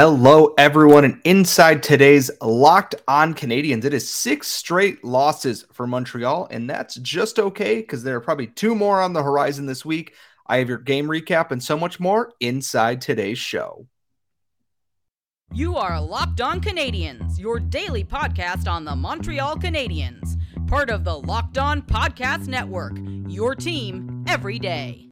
Hello, everyone, and inside today's Locked On Canadiens, it is six straight losses for Montreal, and that's just okay because there are probably two more on the horizon this week. I have your game recap and so much more inside today's show. You are Locked On Canadiens, your daily podcast on the Montreal Canadiens, part of the Locked On Podcast Network, your team every day.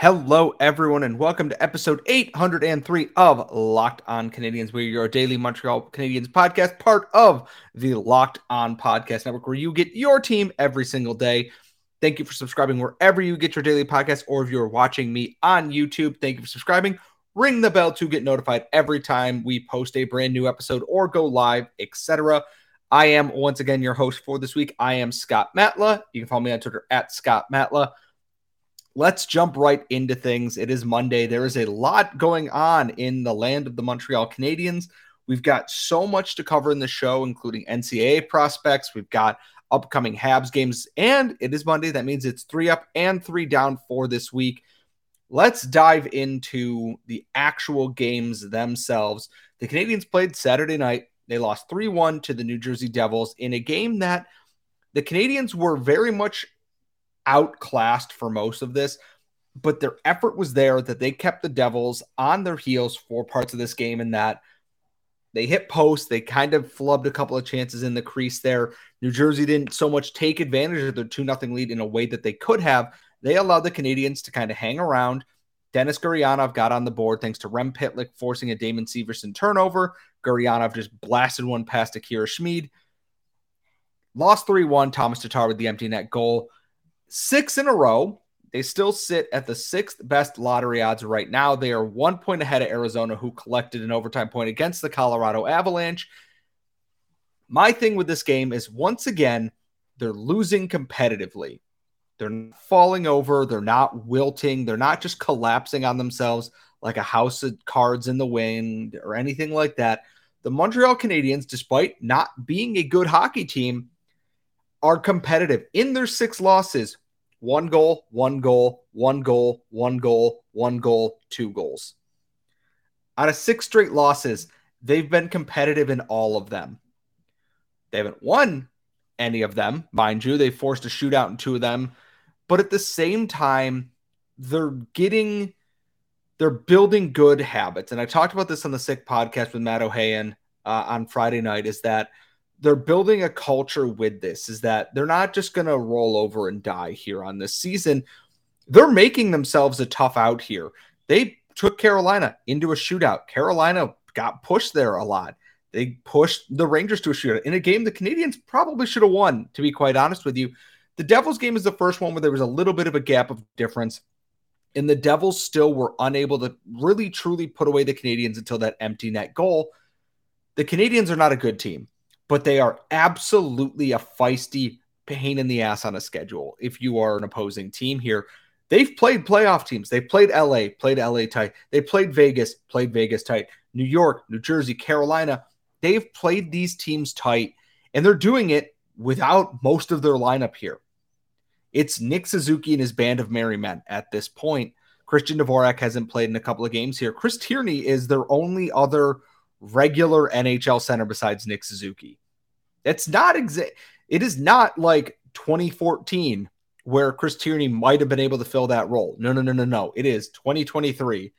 Hello, everyone, and welcome to episode 803 of Locked On Canadiens. We're your daily Montreal Canadiens podcast, part of the Locked On Podcast Network, where you get your team every single day. Thank you for subscribing wherever you get your daily podcast, or if you're watching me on YouTube, thank you for subscribing. Ring the bell to get notified every time we post a brand new episode or go live, etc. I am once again your host for this week. I am Scott Matla. You can follow me on Twitter at Scott Matla let's jump right into things. It is Monday. There is a lot going on in the land of the Montreal Canadiens. We've got so much to cover in the show, including NCAA prospects. We've got upcoming Habs games, and it is Monday. That means it's three up and three down for this week. Let's dive into the actual games themselves. The Canadiens played Saturday night. They lost 3 1 to the New Jersey Devils in a game that the Canadiens were very much outclassed for most of this, but their effort was there that they kept the Devils on their heels for parts of this game and that they hit post. They kind of flubbed a couple of chances in the crease there. New Jersey didn't so much take advantage of their 2 0 lead in a way that they could have. They allowed the Canadiens to kind of hang around. Denis Gurianov got on the board thanks to Rem Pitlick forcing a Damon Severson turnover. Gurianov just blasted one past Akira Schmid. Lost 3 1. Thomas Tatar with the empty net goal six in a row. They still sit at the sixth best lottery odds right now. They are one point ahead of Arizona, who collected an overtime point against the Colorado Avalanche. My thing with this game is once again, they're losing competitively. They're not falling over. They're not wilting. They're not just collapsing on themselves like a house of cards in the wind or anything like that. The Montreal Canadiens, despite not being a good hockey team, are competitive in their six losses. One goal, one goal, one goal, one goal, one goal, two goals. Out of six straight losses, they've been competitive in all of them. They haven't won any of them, mind you. They forced a shootout in two of them. But at the same time, they're getting, they're building good habits. And I talked about this on the Sick podcast with Matt O'Hayan uh, on Friday night is that they're building a culture with this is that they're not just going to roll over and die here on this season. They're making themselves a tough out here. They took Carolina into a shootout. Carolina got pushed there a lot. They pushed the Rangers to a shootout in a game the Canadiens probably should have won, to be quite honest with you. The Devils game is the first one where there was a little bit of a gap of difference. And the Devils still were unable to really truly put away the Canadiens until that empty net goal. The Canadiens are not a good team but they are absolutely a feisty pain in the ass on a schedule if you are an opposing team here. They've played playoff teams. They played LA, played LA tight. They played Vegas, played Vegas tight. New York, New Jersey, Carolina. They've played these teams tight, and they're doing it without most of their lineup here. It's Nick Suzuki and his band of merry men at this point. Christian Dvorak hasn't played in a couple of games here. Chris Tierney is their only other regular NHL center besides Nick Suzuki. It's not exact. It is not like 2014 where Chris Tierney might have been able to fill that role. No, no, no, no, no. It is 2023.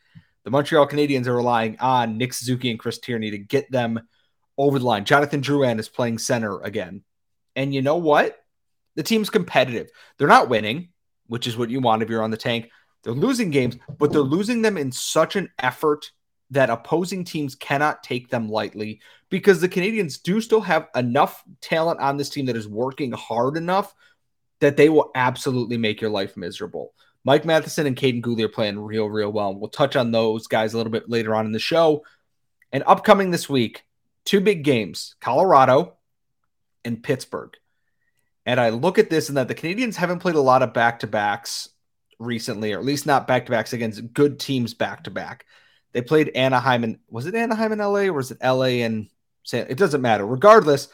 The Montreal Canadiens are relying on Nick Suzuki and Chris Tierney to get them over the line. Jonathan Drouin is playing center again. And you know what? The team's competitive. They're not winning, which is what you want if you're on the tank. They're losing games, but they're losing them in such an effort that opposing teams cannot take them lightly because the Canadiens do still have enough talent on this team that is working hard enough that they will absolutely make your life miserable. Mike Matheson and Kaiden Guhle are playing real, real well. We'll touch on those guys a little bit later on in the show. And upcoming this week, two big games Colorado and Pittsburgh. And I look at this and that the Canadiens haven't played a lot of back to backs recently, or at least not back to backs against good teams back to back. They played Anaheim and was it Anaheim in LA or was it LA and San? It doesn't matter. Regardless,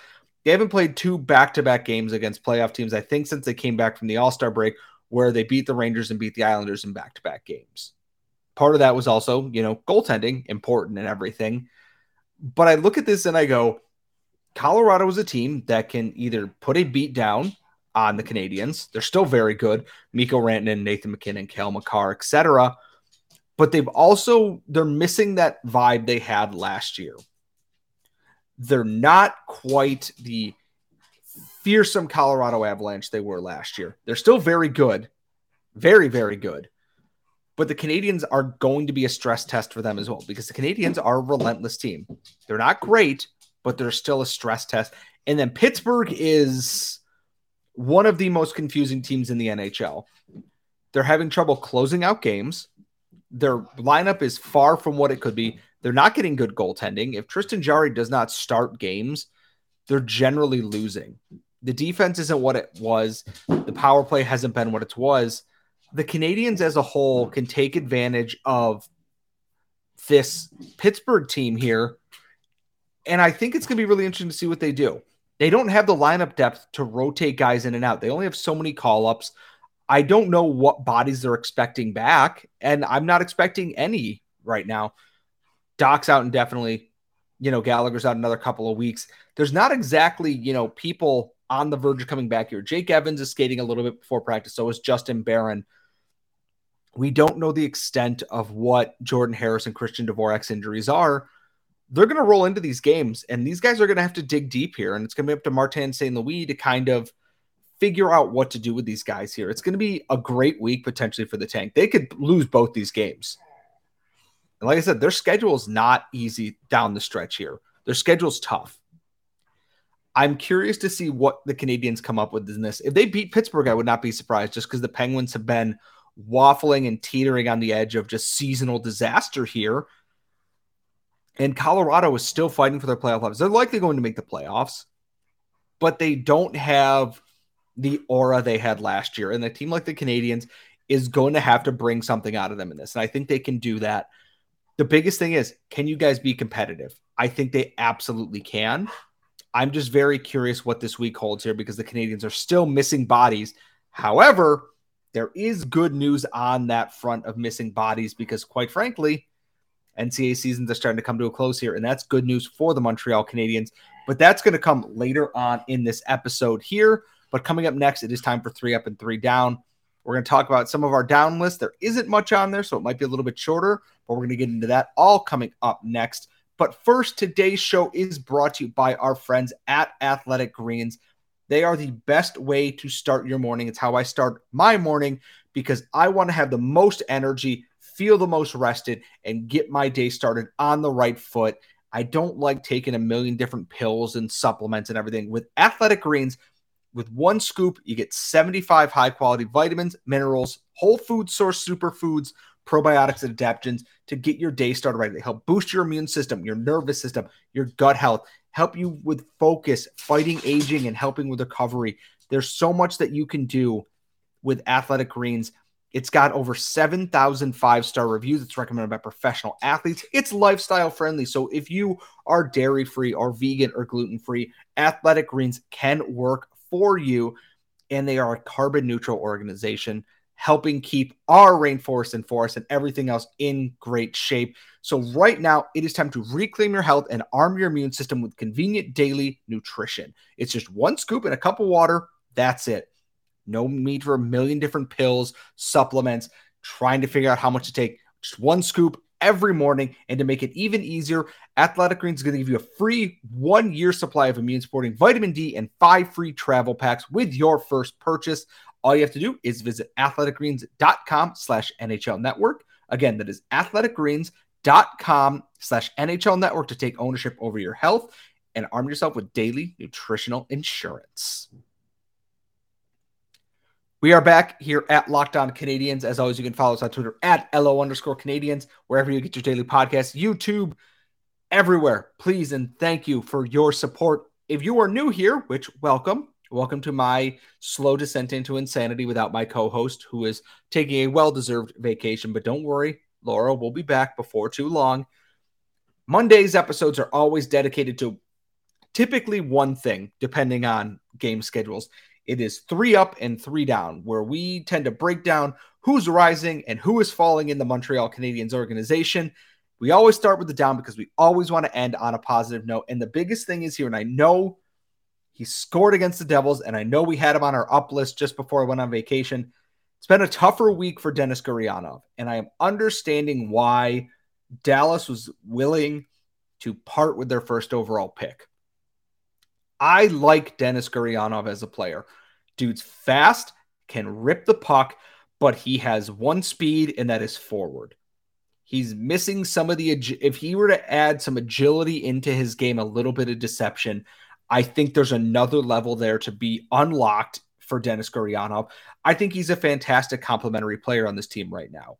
they haven't played two back to back games against playoff teams, I think, since they came back from the All Star break, where they beat the Rangers and beat the Islanders in back to back games. Part of that was also, you know, goaltending, important and everything. But I look at this and I go, Colorado is a team that can either put a beat down on the Canadiens. They're still very good. Mikko Rantanen, Nathan MacKinnon, Cale Makar, etc. But they've also they're missing that vibe they had last year they're not quite the fearsome Colorado Avalanche they were last year. They're still very good, very, very good. But the Canadiens are going to be a stress test for them as well because the Canadiens are a relentless team. They're not great, but they're still a stress test. And then Pittsburgh is one of the most confusing teams in the NHL. They're having trouble closing out games. Their lineup is far from what it could be. They're not getting good goaltending. If Tristan Jarry does not start games, they're generally losing. The defense isn't what it was. The power play hasn't been what it was. The Canadiens as a whole can take advantage of this Pittsburgh team here. And I think it's going to be really interesting to see what they do. They don't have the lineup depth to rotate guys in and out. They only have so many call ups. I don't know what bodies they're expecting back, and I'm not expecting any right now. Dach's out indefinitely. You know, Gallagher's out another couple of weeks. There's not exactly, you know, people on the verge of coming back here. Jake Evans is skating a little bit before practice. So is Justin Barron. We don't know the extent of what Jordan Harris and Christian Dvorak's injuries are. They're going to roll into these games, and these guys are going to have to dig deep here. And it's going to be up to Martin St. Louis to kind of figure out what to do with these guys here. It's going to be a great week potentially for the tank. They could lose both these games. And like I said, their schedule is not easy down the stretch here. Their schedule's tough. I'm curious to see what the Canadiens come up with in this. If they beat Pittsburgh, I would not be surprised just because the Penguins have been waffling and teetering on the edge of just seasonal disaster here. And Colorado is still fighting for their playoff lives. They're likely going to make the playoffs, but they don't have the aura they had last year. And a team like the Canadiens is going to have to bring something out of them in this. And I think they can do that. The biggest thing is, can you guys be competitive? I think they absolutely can. I'm just very curious what this week holds here because the Canadiens are still missing bodies. However, there is good news on that front of missing bodies because, quite frankly, NCAA seasons are starting to come to a close here, and that's good news for the Montreal Canadiens. But that's going to come later on in this episode here. But coming up next, it is time for three up and three down. We're going to talk about some of our down lists. There isn't much on there, so it might be a little bit shorter, but we're going to get into that all coming up next. But first, today's show is brought to you by our friends at Athletic Greens. They are the best way to start your morning. It's how I start my morning because I want to have the most energy, feel the most rested, and get my day started on the right foot. I don't like taking a million different pills and supplements and everything. With Athletic Greens, with one scoop, you get 75 high quality vitamins, minerals, whole food source superfoods, probiotics, and adaptogens to get your day started right. They help boost your immune system, your nervous system, your gut health, help you with focus, fighting aging, and helping with recovery. There's so much that you can do with Athletic Greens. It's got over 7,000 five star reviews. It's recommended by professional athletes. It's lifestyle friendly. So if you are dairy free or vegan or gluten free, Athletic Greens can work for you. And they are a carbon neutral organization helping keep our rainforest and forest and everything else in great shape. So, right now, it is time to reclaim your health and arm your immune system with convenient daily nutrition. It's just one scoop and a cup of water. That's it. No need for a million different pills, supplements, trying to figure out how much to take. Just one scoop every morning. And to make it even easier, Athletic Greens is going to give you a free one year supply of immune supporting vitamin D and five free travel packs with your first purchase. All you have to do is visit athleticgreens.com slash NHL network. Again, that is athleticgreens.com slash NHL network to take ownership over your health and arm yourself with daily nutritional insurance. We are back here at Locked On Canadiens. As always, you can follow us on Twitter at LO underscore Canadiens, wherever you get your daily podcast, YouTube, everywhere. Please and thank you for your support. If you are new here, which welcome, Welcome to my slow descent into insanity without my co host, who is taking a well deserved vacation. But don't worry, Laura will be back before too long. Monday's episodes are always dedicated to typically one thing, depending on game schedules. It is three up and three down, where we tend to break down who's rising and who is falling in the Montreal Canadiens organization. We always start with the down because we always want to end on a positive note. And the biggest thing is here, and I know he scored against the Devils, and I know we had him on our up list just before I went on vacation. It's been a tougher week for Denis Gurianov, and I am understanding why Dallas was willing to part with their first overall pick. I like Denis Gurianov as a player. Dude's fast, can rip the puck, but he has one speed, and that is forward. He's missing some of the, if he were to add some agility into his game, a little bit of deception, I think there's another level there to be unlocked for Denis Gurianov. I think he's a fantastic complementary player on this team right now.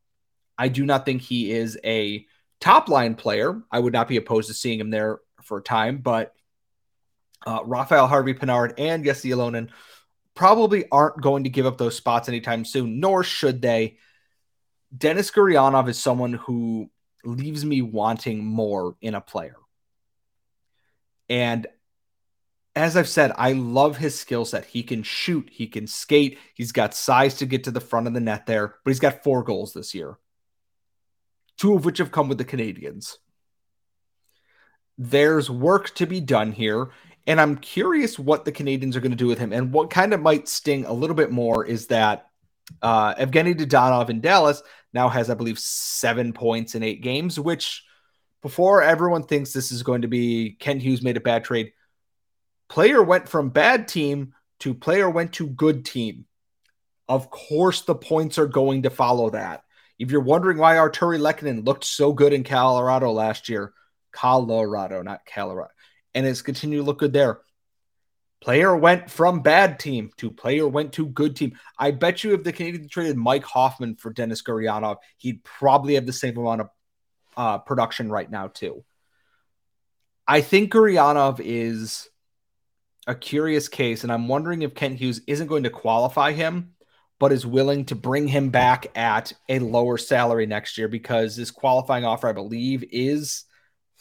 I do not think he is a top line player. I would not be opposed to seeing him there for a time, but uh, Raphael Harvey Pinard and Jesse Ylönen probably aren't going to give up those spots anytime soon, nor should they. Denis Gurianov is someone who leaves me wanting more in a player. And as I've said, I love his skill set. He can shoot, he can skate, he's got size to get to the front of the net there, but he's got four goals this year, two of which have come with the Canadiens. There's work to be done here. And I'm curious what the Canadiens are going to do with him. And what kind of might sting a little bit more is that uh, Evgeny Dadonov in Dallas now has, I believe, seven points in eight games, which before everyone thinks this is going to be Kent Hughes made a bad trade, player went from bad team to player went to good team. Of course, the points are going to follow that. If you're wondering why Artturi Lehkonen looked so good in Colorado last year, Colorado, not Colorado, and it's continued to look good there. Player went from bad team to player went to good team. I bet you if the Canadiens traded Mike Hoffman for Denis Gurianov, he'd probably have the same amount of uh, production right now too. I think Gurianov is a curious case, and I'm wondering if Kent Hughes isn't going to qualify him, but is willing to bring him back at a lower salary next year because his qualifying offer, I believe, is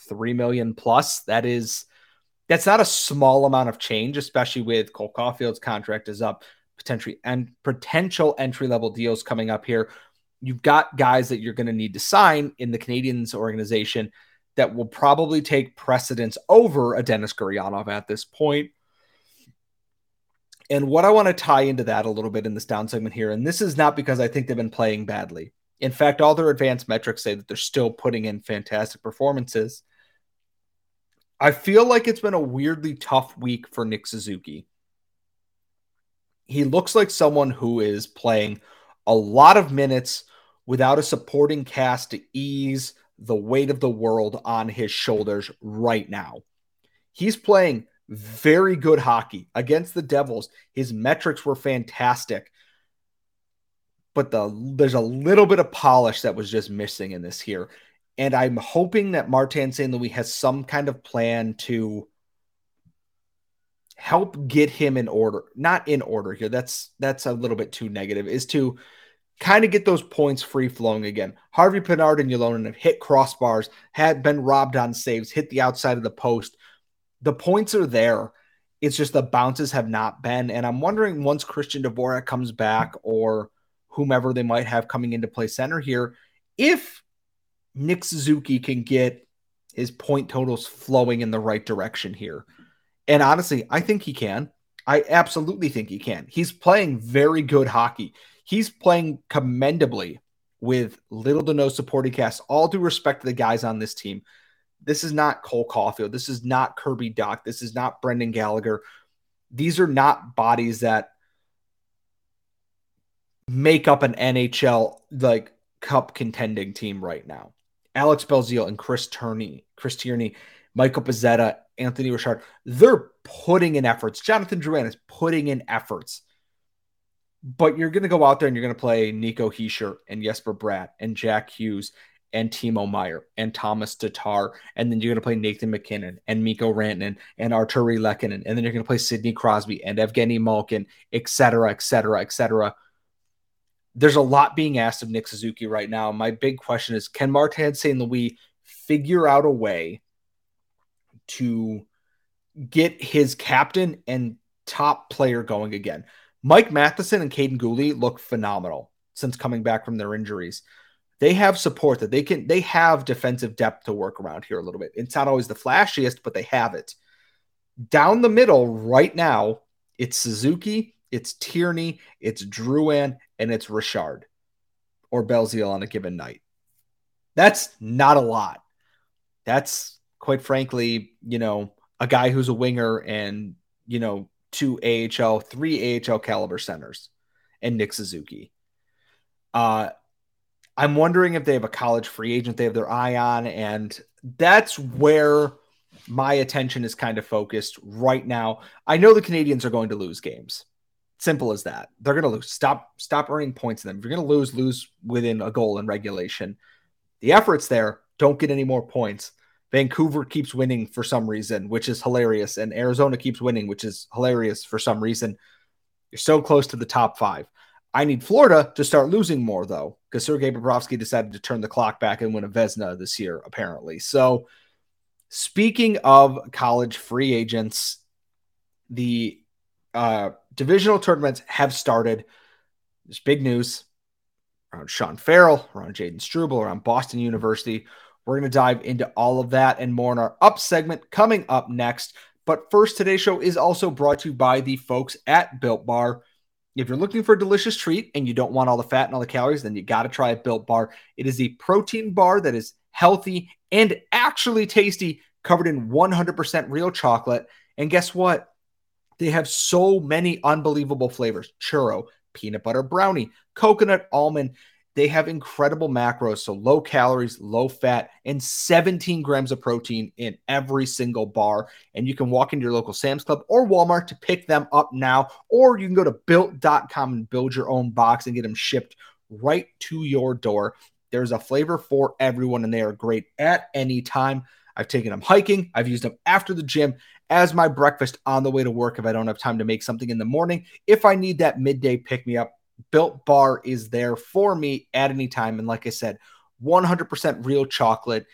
three million plus. That is that's not a small amount of change, especially with Cole Caufield's contract is up, potentially and potential entry level deals coming up here. You've got guys that you're going to need to sign in the Canadiens organization that will probably take precedence over a Denis Gurianov at this point. And what I want to tie into that a little bit in this down segment here, and this is not because I think they've been playing badly. In fact, all their advanced metrics say that they're still putting in fantastic performances. I feel like it's been a weirdly tough week for Nick Suzuki. He looks like someone who is playing a lot of minutes without a supporting cast to ease the weight of the world on his shoulders right now. He's playing very good hockey against the Devils. His metrics were fantastic. But the there's a little bit of polish that was just missing in this here. And I'm hoping that Martin St. Louis has some kind of plan to help get him in order. Not in order here. That's that's a little bit too negative. Is to kind of get those points free flowing again. Harvey Pinard and Ylönen have hit crossbars, had been robbed on saves, hit the outside of the post. The points are there. It's just the bounces have not been. And I'm wondering once Christian Dvorak comes back or whomever they might have coming into play center here, if Nick Suzuki can get his point totals flowing in the right direction here. And honestly, I think he can. I absolutely think he can. He's playing very good hockey. He's playing commendably with little to no supporting cast. All due respect to the guys on this team. This is not Cole Caufield. This is not Kirby Dach. This is not Brendan Gallagher. These are not bodies that make up an NHL like cup contending team right now. Alex Belzile and Chris Tierney, Chris Tierney, Michael Pezzetta, Anthony Richard, they're putting in efforts. Jonathan Drouin is putting in efforts. But you're going to go out there and you're going to play Nico Hischier and Jesper Bratt and Jack Hughes and Timo Meier and Thomas Tatar. And then you're going to play Nathan MacKinnon and Mikko Rantanen and Artturi Lehkonen. And then you're going to play Sidney Crosby and Evgeny Malkin, et cetera, et cetera, et cetera. There's a lot being asked of Nick Suzuki right now. My big question is can Martin St. Louis figure out a way to get his captain and top player going again? Mike Matheson and Kaiden Guhle look phenomenal since coming back from their injuries. They have support that they can, they have defensive depth to work around here a little bit. It's not always the flashiest, but they have it. Down the middle right now, it's Suzuki, it's Tierney, it's Drouin, and it's Richard or Belzile on a given night. That's not a lot. That's quite frankly, you know, a guy who's a winger and, you know, two AHL, three AHL caliber centers and Nick Suzuki. Uh, I'm wondering if they have a college free agent they have their eye on, and that's where my attention is kind of focused right now. I know the Canadiens are going to lose games. Simple as that. They're going to lose. Stop stop earning points in them. If you're going to lose, lose within a goal in regulation. The effort's there. Don't get any more points. Vancouver keeps winning for some reason, which is hilarious, and Arizona keeps winning, which is hilarious for some reason. You're so close to the top five. I need Florida to start losing more, though, because Sergei Bobrovsky decided to turn the clock back and win a Vezina this year, apparently. So, speaking of college free agents, the uh, divisional tournaments have started. There's big news around Sean Farrell, around Jayden Struble, around Boston University. We're going to dive into all of that and more in our up segment coming up next. But first, today's show is also brought to you by the folks at Built Bar. If you're looking for a delicious treat and you don't want all the fat and all the calories, then you got to try a Built Bar. It is a protein bar that is healthy and actually tasty, covered in 100% real chocolate. And guess what? They have so many unbelievable flavors churro, peanut butter brownie, coconut almond. They have incredible macros, so low calories, low fat, and 17 grams of protein in every single bar. And you can walk into your local Sam's Club or Walmart to pick them up now, or you can go to built.com and build your own box and get them shipped right to your door. There's a flavor for everyone, and they are great at any time. I've taken them hiking, I've used them after the gym as my breakfast on the way to work if I don't have time to make something in the morning. If I need that midday pick me up, Built Bar is there for me at any time. And like I said, 100% real chocolate.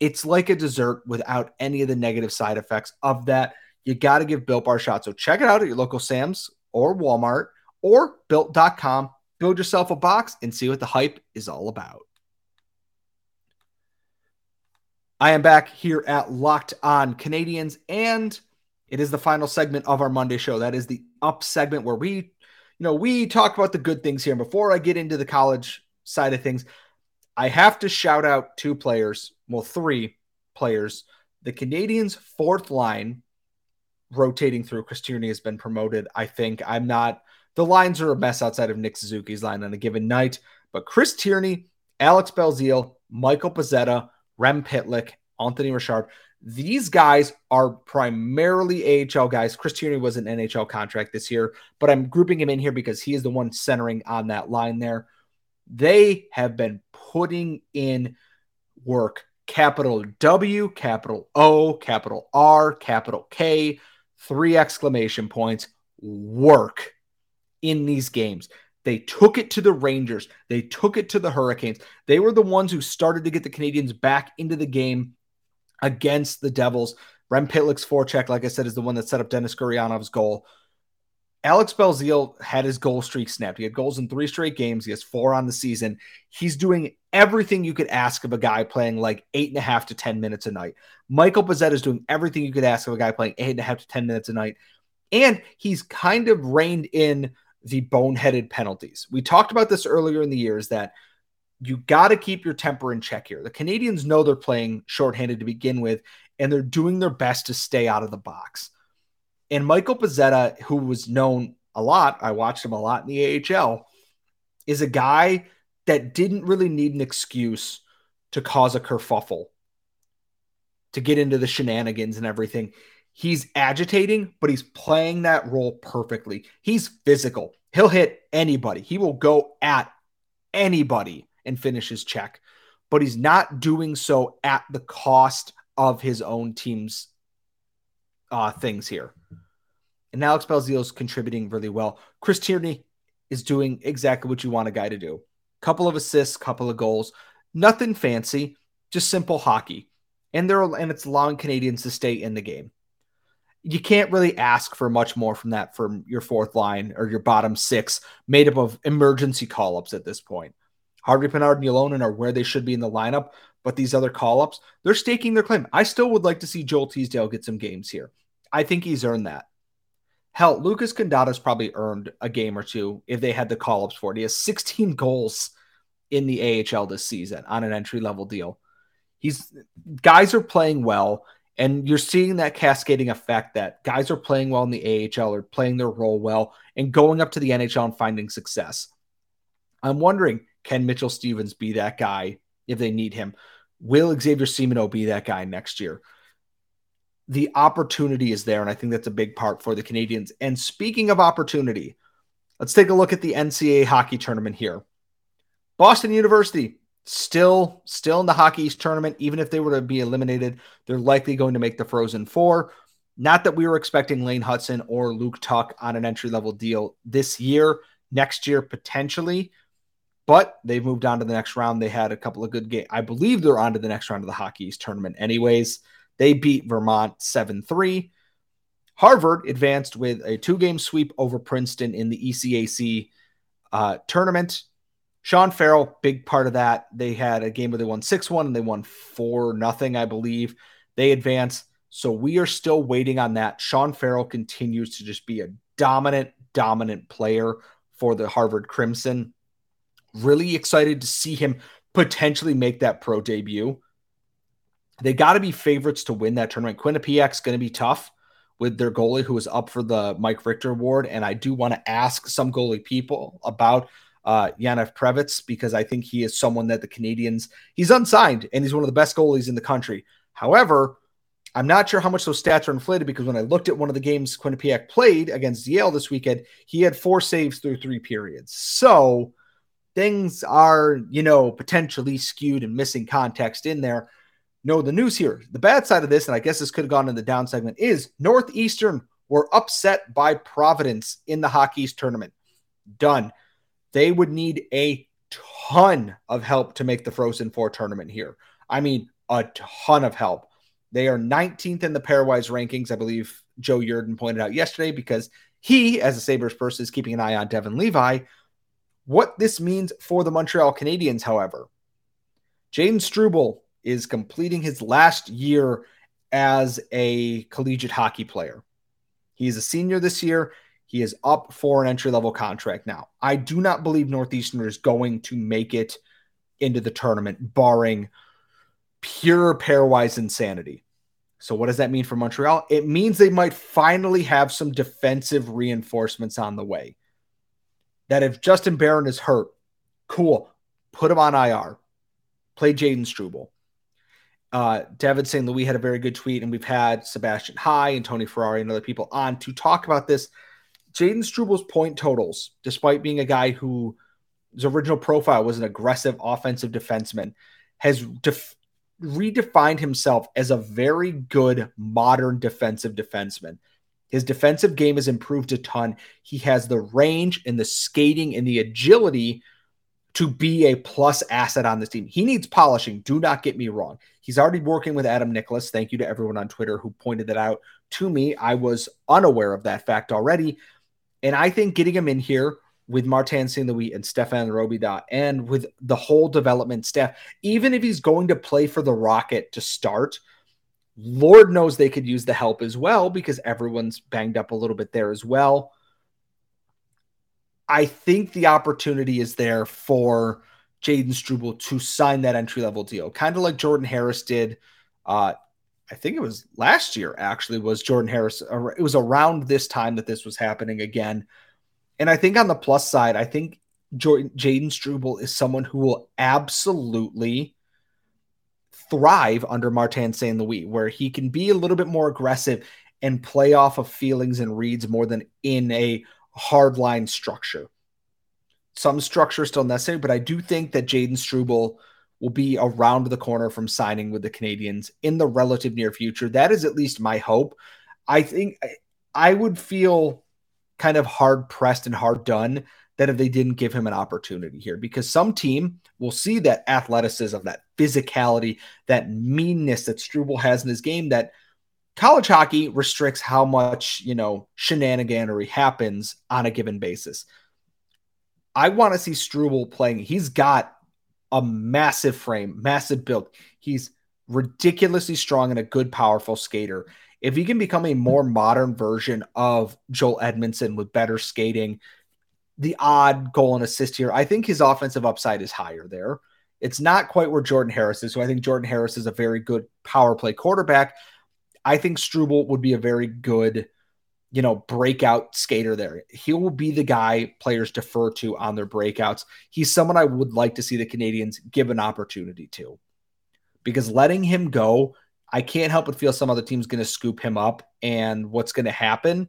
It's like a dessert without any of the negative side effects of that. You got to give Built Bar a shot. So check it out at your local Sam's or Walmart or built.com. Build yourself a box and see what the hype is all about. I am back here at Locked On Canadiens, and it is the final segment of our Monday show. That is the up segment where we you know, we talk about the good things here. Before I get into the college side of things, I have to shout out two players, well, three players. The Canadiens' fourth line rotating through. Chris Tierney has been promoted. I think I'm not, the lines are a mess outside of Nick Suzuki's line on a given night. But Chris Tierney, Alex Belzile, Michael Pezzetta, Rem Pitlick, Anthony Richard, these guys are primarily AHL guys. Chris Tierney was an NHL contract this year, but I'm grouping him in here because he is the one centering on that line there. They have been putting in work capital W, capital O, capital R, capital K, three exclamation points, work in these games. They took it to the Rangers. They took it to the Hurricanes. They were the ones who started to get the Canadiens back into the game against the Devils. Rem Pitlick's forecheck, like I said, is the one that set up Denis Gurianov's goal. Alex Belzile had his goal streak snapped. He had goals in three straight games. He has four on the season. He's doing everything you could ask of a guy playing like eight and a half to 10 minutes a night. Michael Pezzetta is doing everything you could ask of a guy playing eight and a half to 10 minutes a night. And he's kind of reined in the boneheaded penalties. We talked about this earlier in the year is that – you got to keep your temper in check here. The Canadiens know they're playing shorthanded to begin with, and they're doing their best to stay out of the box. And Michael Pezzetta, who was known a lot, I watched him a lot in the AHL, is a guy that didn't really need an excuse to cause a kerfuffle, to get into the shenanigans and everything. He's agitating, but he's playing that role perfectly. He's physical. He'll hit anybody. He will go at anybody and finish his check. but he's not doing so at the cost of his own team's uh, things here. And Alex Belzile is contributing really well. Chris Tierney is doing exactly what you want a guy to do. Couple of assists, couple of goals, nothing fancy, just simple hockey. And they're and it's allowing Canadiens to stay in the game. You can't really ask for much more from that from your fourth line or your bottom six, made up of emergency call ups at this point. Harvey Pinard and Ylonen are where they should be in the lineup, but these other call ups, they're staking their claim. I still would like to see Joel Teasdale get some games here. I think he's earned that. Hell, Lucas Condotta's probably earned a game or two if they had the call ups for it. He has 16 goals in the AHL this season on an entry level deal. He's guys are playing well, and you're seeing that cascading effect that guys are playing well in the AHL or playing their role well and going up to the NHL and finding success. I'm wondering, can Mitchell Stevens be that guy if they need him? Will Xavier Simoneau be that guy next year? the opportunity is there. And I think that's a big part for the Canadiens. And speaking of opportunity, let's take a look at the NCAA hockey tournament here. Boston University still still in the Hockey East tournament. Even if they were to be eliminated, they're likely going to make the Frozen Four. Not that we were expecting Lane Hutson or Luke Tuch on an entry level deal this year, next year potentially, but they've moved on to the next round. They had a couple of good games. I believe they're on to the next round of the Hockey East tournament, anyways. They beat Vermont 7 3. Harvard advanced with a two game sweep over Princeton in the ECAC uh, tournament. Sean Farrell, big part of that. They had a game where they won 6 1 and they won 4 nothing, I believe. They advance. So we are still waiting on that. Sean Farrell continues to just be a dominant, dominant player for the Harvard Crimson. Really excited to see him potentially make that pro debut. They got to be favorites to win that tournament. Quinnipiac's going to be tough with their goalie who is up for the Mike Richter Award. And I do want to ask some goalie people about uh, Yaniv Perets because I think he is someone that the Canadians, he's unsigned and he's one of the best goalies in the country. However, I'm not sure how much those stats are inflated because when I looked at one of the games Quinnipiac played against Yale this weekend, he had four saves through three periods. So things are, you know, potentially skewed and missing context in there. No, the news here, the bad side of this, and I guess this could have gone in the down segment, is Northeastern were upset by Providence in the Hockey East tournament. Done. They would need a ton of help to make the Frozen Four tournament here. I mean, a ton of help. They are 19th in the pairwise rankings. I believe Joe Yerdon pointed out yesterday because he, as a Sabres person, is keeping an eye on Devon Levi. What this means for the Montreal Canadiens, however, Jayden Struble is completing his last year as a collegiate hockey player. He's a senior this year. He is up for an entry level contract now. I do not believe Northeastern is going to make it into the tournament, barring pure pairwise insanity. So, what does that mean for Montreal? It means they might finally have some defensive reinforcements on the way. That if Justin Barron is hurt, cool, put him on IR, play Jayden Struble. Uh, David St. Louis had a very good tweet, and we've had Sebastian High and Tony Ferrari and other people on to talk about this. Jayden Struble's point totals, despite being a guy who his original profile was an aggressive offensive defenseman, has def- redefined himself as a very good modern defensive defenseman. His defensive game has improved a ton. He has the range and the skating and the agility to be a plus asset on this team. He needs polishing. Do not get me wrong. He's already working with Adam Nicholas. Thank you to everyone on Twitter who pointed that out to me. I was unaware of that fact already. And I think getting him in here with Martin St. Louis and Stéphane Robidas and with the whole development staff, even if he's going to play for the Rocket to start, Lord knows they could use the help as well because everyone's banged up a little bit there as well. I think the opportunity is there for Jayden Struble to sign that entry level deal, kind of like Jordan Harris did. Uh, I think it was last year, actually, was Jordan Harris. It was around this time that this was happening again. And I think on the plus side, I think Jayden Struble is someone who will absolutely thrive under Martin St. Louis, where he can be a little bit more aggressive and play off of feelings and reads more than in a hardline structure. Some structure is still necessary, but I do think that Jayden Struble will be around the corner from signing with the Canadiens in the relative near future. That is at least my hope. I think I would feel kind of hard pressed and hard done that if they didn't give him an opportunity here because some team will see that athleticism, that physicality, that meanness that Struble has in his game that college hockey restricts how much, you know, shenaniganery happens on a given basis. I want to see Struble playing. He's got a massive frame, massive build. He's ridiculously strong and a good, powerful skater. If he can become a more modern version of Joel Edmundson with better skating, the odd goal and assist here, I think his offensive upside is higher there. It's not quite where Jordan Harris is. So I think Jordan Harris is a very good power play quarterback. I think Struble would be a very good, you know, breakout skater there. He will be the guy players defer to on their breakouts. He's someone I would like to see the Canadiens give an opportunity to because letting him go, I can't help but feel some other team's going to scoop him up. And what's going to happen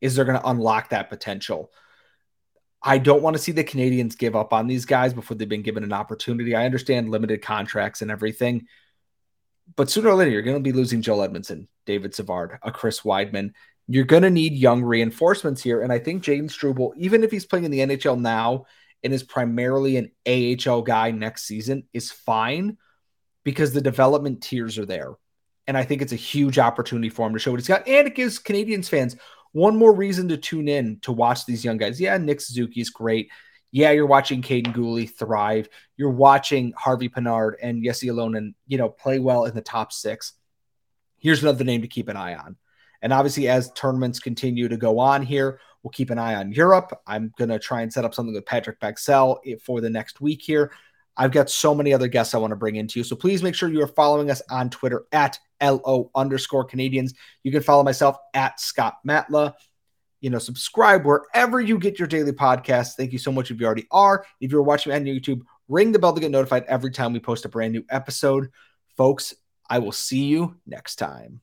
is they're going to unlock that potential. I don't want to see the Canadiens give up on these guys before they've been given an opportunity. I understand limited contracts and everything, but sooner or later, you're going to be losing Joel Edmundson, David Savard, a Chris Wideman. You're going to need young reinforcements here. And I think Jayden Struble, even if he's playing in the NHL now and is primarily an AHL guy next season, is fine because the development tiers are there. And I think it's a huge opportunity for him to show what he's got. And it gives Canadiens fans one more reason to tune in to watch these young guys. Yeah, Nick Suzuki's great. Yeah, you're watching Kaiden Guhle thrive. You're watching Harvey Pinard and Jesse Ylönen, you know, play well in the top six. Here's another name to keep an eye on. And obviously, as tournaments continue to go on here, we'll keep an eye on Europe. I'm going to try and set up something with Patrik Bexell for the next week here. I've got so many other guests I want to bring into you. So please make sure you are following us on Twitter at LO underscore Canadiens. You can follow myself at Scott Matla you know, subscribe wherever you get your daily podcast. Thank you so much if you already are. If you're watching on YouTube, ring the bell to get notified every time we post a brand new episode. Folks, I will see you next time.